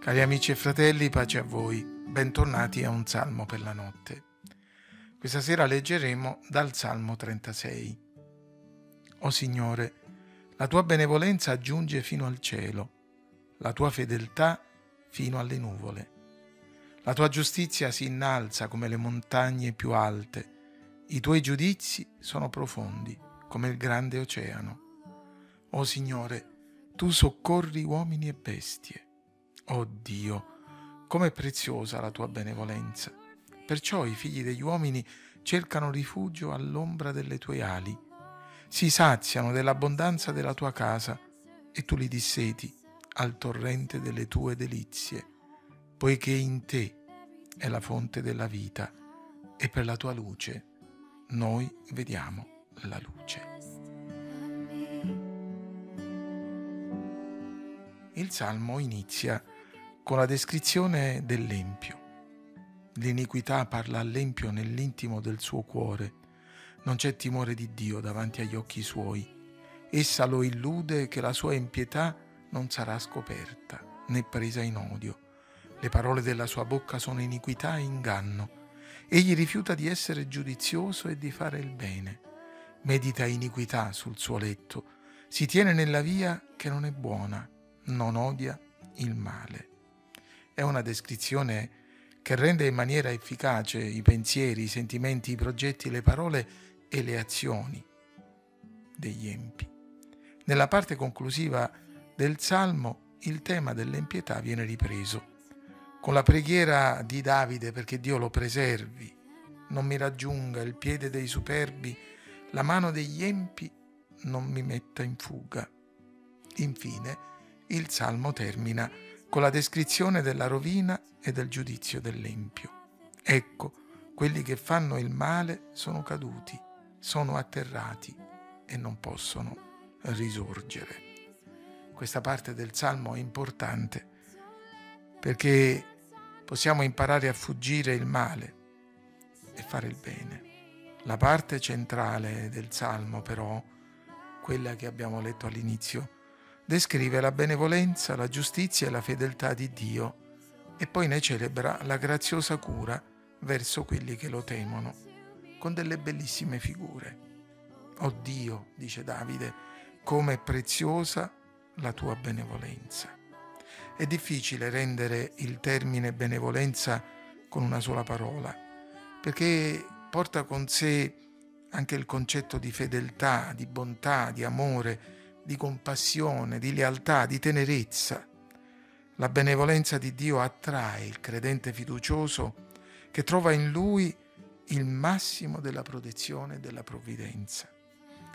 Cari amici e fratelli, pace a voi, bentornati a un salmo per la notte. Questa sera leggeremo dal Salmo 36. O Signore, la tua benevolenza giunge fino al cielo, la tua fedeltà fino alle nuvole. La tua giustizia si innalza come le montagne più alte, i tuoi giudizi sono profondi come il grande oceano. O Signore, tu soccorri uomini e bestie. Oh Dio, com'è preziosa la tua benevolenza. Perciò i figli degli uomini cercano rifugio all'ombra delle tue ali. Si saziano dell'abbondanza della tua casa e tu li disseti al torrente delle tue delizie, poiché in te è la fonte della vita e per la tua luce noi vediamo la luce. Il salmo inizia con la descrizione dell'Empio. L'iniquità parla all'Empio nell'intimo del suo cuore. Non c'è timore di Dio davanti agli occhi suoi. Essa lo illude che la sua impietà non sarà scoperta né presa in odio. Le parole della sua bocca sono iniquità e inganno. Egli rifiuta di essere giudizioso e di fare il bene. Medita iniquità sul suo letto. Si tiene nella via che non è buona. Non odia il male è una descrizione che rende in maniera efficace i pensieri, i sentimenti, i progetti, le parole e le azioni degli empi. Nella parte conclusiva del Salmo il tema dell'empietà viene ripreso con la preghiera di Davide perché Dio lo preservi, non mi raggiunga il piede dei superbi, la mano degli empi non mi metta in fuga. Infine, il Salmo termina con la descrizione della rovina e del giudizio dell'empio. Ecco, quelli che fanno il male sono caduti, sono atterrati e non possono risorgere. Questa parte del Salmo è importante perché possiamo imparare a fuggire il male e fare il bene. La parte centrale del Salmo però, quella che abbiamo letto all'inizio, descrive la benevolenza, la giustizia e la fedeltà di Dio e poi ne celebra la graziosa cura verso quelli che lo temono, con delle bellissime figure. Oh Dio, dice Davide, come è preziosa la tua benevolenza. È difficile rendere il termine benevolenza con una sola parola, perché porta con sé anche il concetto di fedeltà, di bontà, di amore, di compassione, di lealtà, di tenerezza. La benevolenza di Dio attrae il credente fiducioso che trova in lui il massimo della protezione e della provvidenza.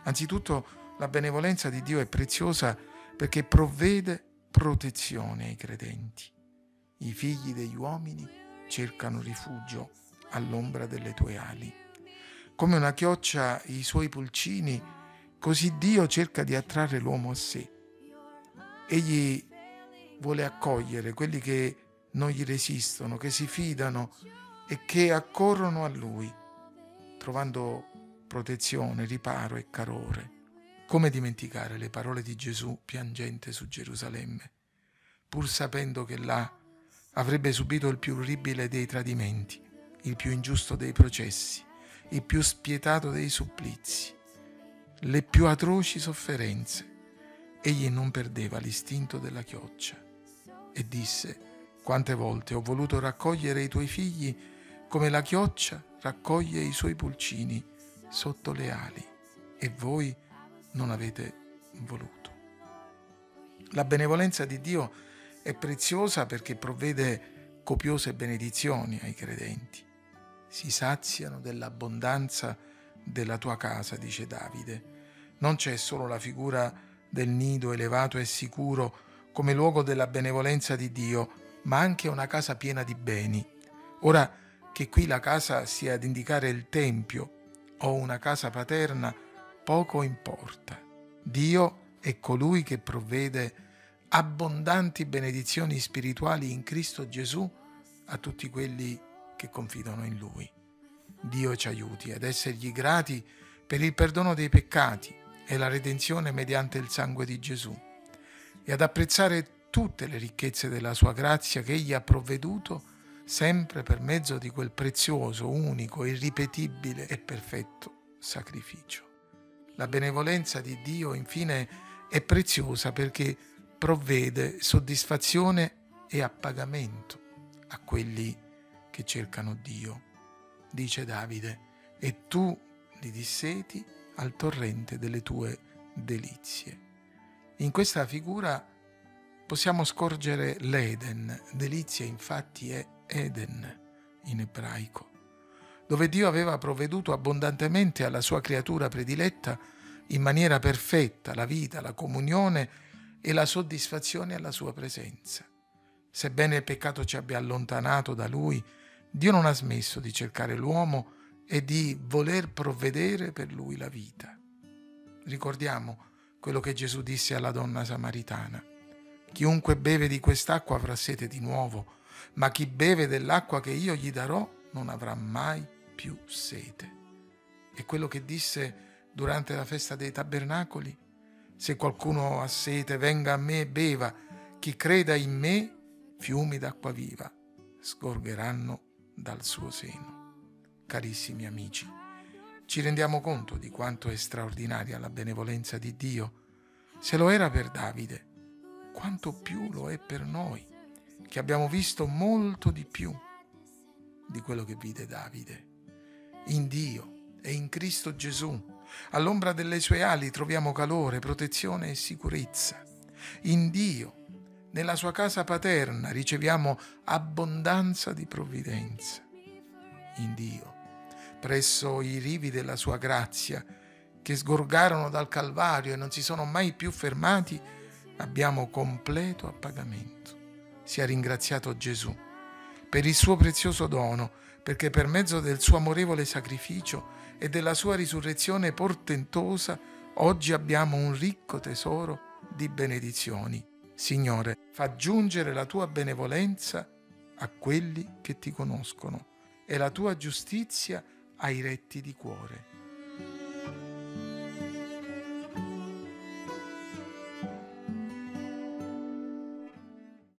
Anzitutto la benevolenza di Dio è preziosa perché provvede protezione ai credenti. I figli degli uomini cercano rifugio all'ombra delle tue ali. Come una chioccia i suoi pulcini Così Dio cerca di attrarre l'uomo a sé. Egli vuole accogliere quelli che non gli resistono, che si fidano e che accorrono a Lui, trovando protezione, riparo e calore. Come dimenticare le parole di Gesù piangente su Gerusalemme, pur sapendo che là avrebbe subito il più orribile dei tradimenti, il più ingiusto dei processi, il più spietato dei supplizi le più atroci sofferenze. Egli non perdeva l'istinto della chioccia e disse, quante volte ho voluto raccogliere i tuoi figli come la chioccia raccoglie i suoi pulcini sotto le ali e voi non avete voluto. La benevolenza di Dio è preziosa perché provvede copiose benedizioni ai credenti. Si saziano dell'abbondanza della tua casa, dice Davide non c'è solo la figura del nido elevato e sicuro come luogo della benevolenza di Dio, ma anche una casa piena di beni. Ora che qui la casa sia ad indicare il Tempio o una casa paterna, poco importa. Dio è colui che provvede abbondanti benedizioni spirituali in Cristo Gesù a tutti quelli che confidano in Lui. Dio ci aiuti ad essergli grati per il perdono dei peccati e la redenzione mediante il sangue di Gesù e ad apprezzare tutte le ricchezze della sua grazia che egli ha provveduto sempre per mezzo di quel prezioso, unico, irripetibile e perfetto sacrificio. La benevolenza di Dio, infine, è preziosa perché provvede soddisfazione e appagamento a quelli che cercano Dio. Dice Davide, e tu li disseti al torrente delle tue delizie. In questa figura possiamo scorgere l'Eden, delizia infatti è Eden in ebraico, dove Dio aveva provveduto abbondantemente alla sua creatura prediletta in maniera perfetta la vita, la comunione e la soddisfazione alla sua presenza. Sebbene il peccato ci abbia allontanato da Lui, Dio non ha smesso di cercare l'uomo e di voler provvedere per lui la vita. Ricordiamo quello che Gesù disse alla donna samaritana. Chiunque beve di quest'acqua avrà sete di nuovo, ma chi beve dell'acqua che io gli darò non avrà mai più sete. E quello che disse durante la festa dei tabernacoli, se qualcuno ha sete venga a me e beva, chi creda in me, fiumi d'acqua viva sgorgeranno dal suo seno. Carissimi amici, ci rendiamo conto di quanto è straordinaria la benevolenza di Dio? Se lo era per Davide, quanto più lo è per noi, che abbiamo visto molto di più di quello che vide Davide. In Dio e in Cristo Gesù, all'ombra delle sue ali troviamo calore, protezione e sicurezza. In Dio nella sua casa paterna riceviamo abbondanza di provvidenza. In Dio, presso i rivi della sua grazia, che sgorgarono dal Calvario e non si sono mai più fermati, abbiamo completo appagamento. Sia ringraziato Gesù per il suo prezioso dono, perché per mezzo del suo amorevole sacrificio e della sua risurrezione portentosa, oggi abbiamo un ricco tesoro di benedizioni Signore, fa giungere la tua benevolenza a quelli che ti conoscono e la tua giustizia ai retti di cuore.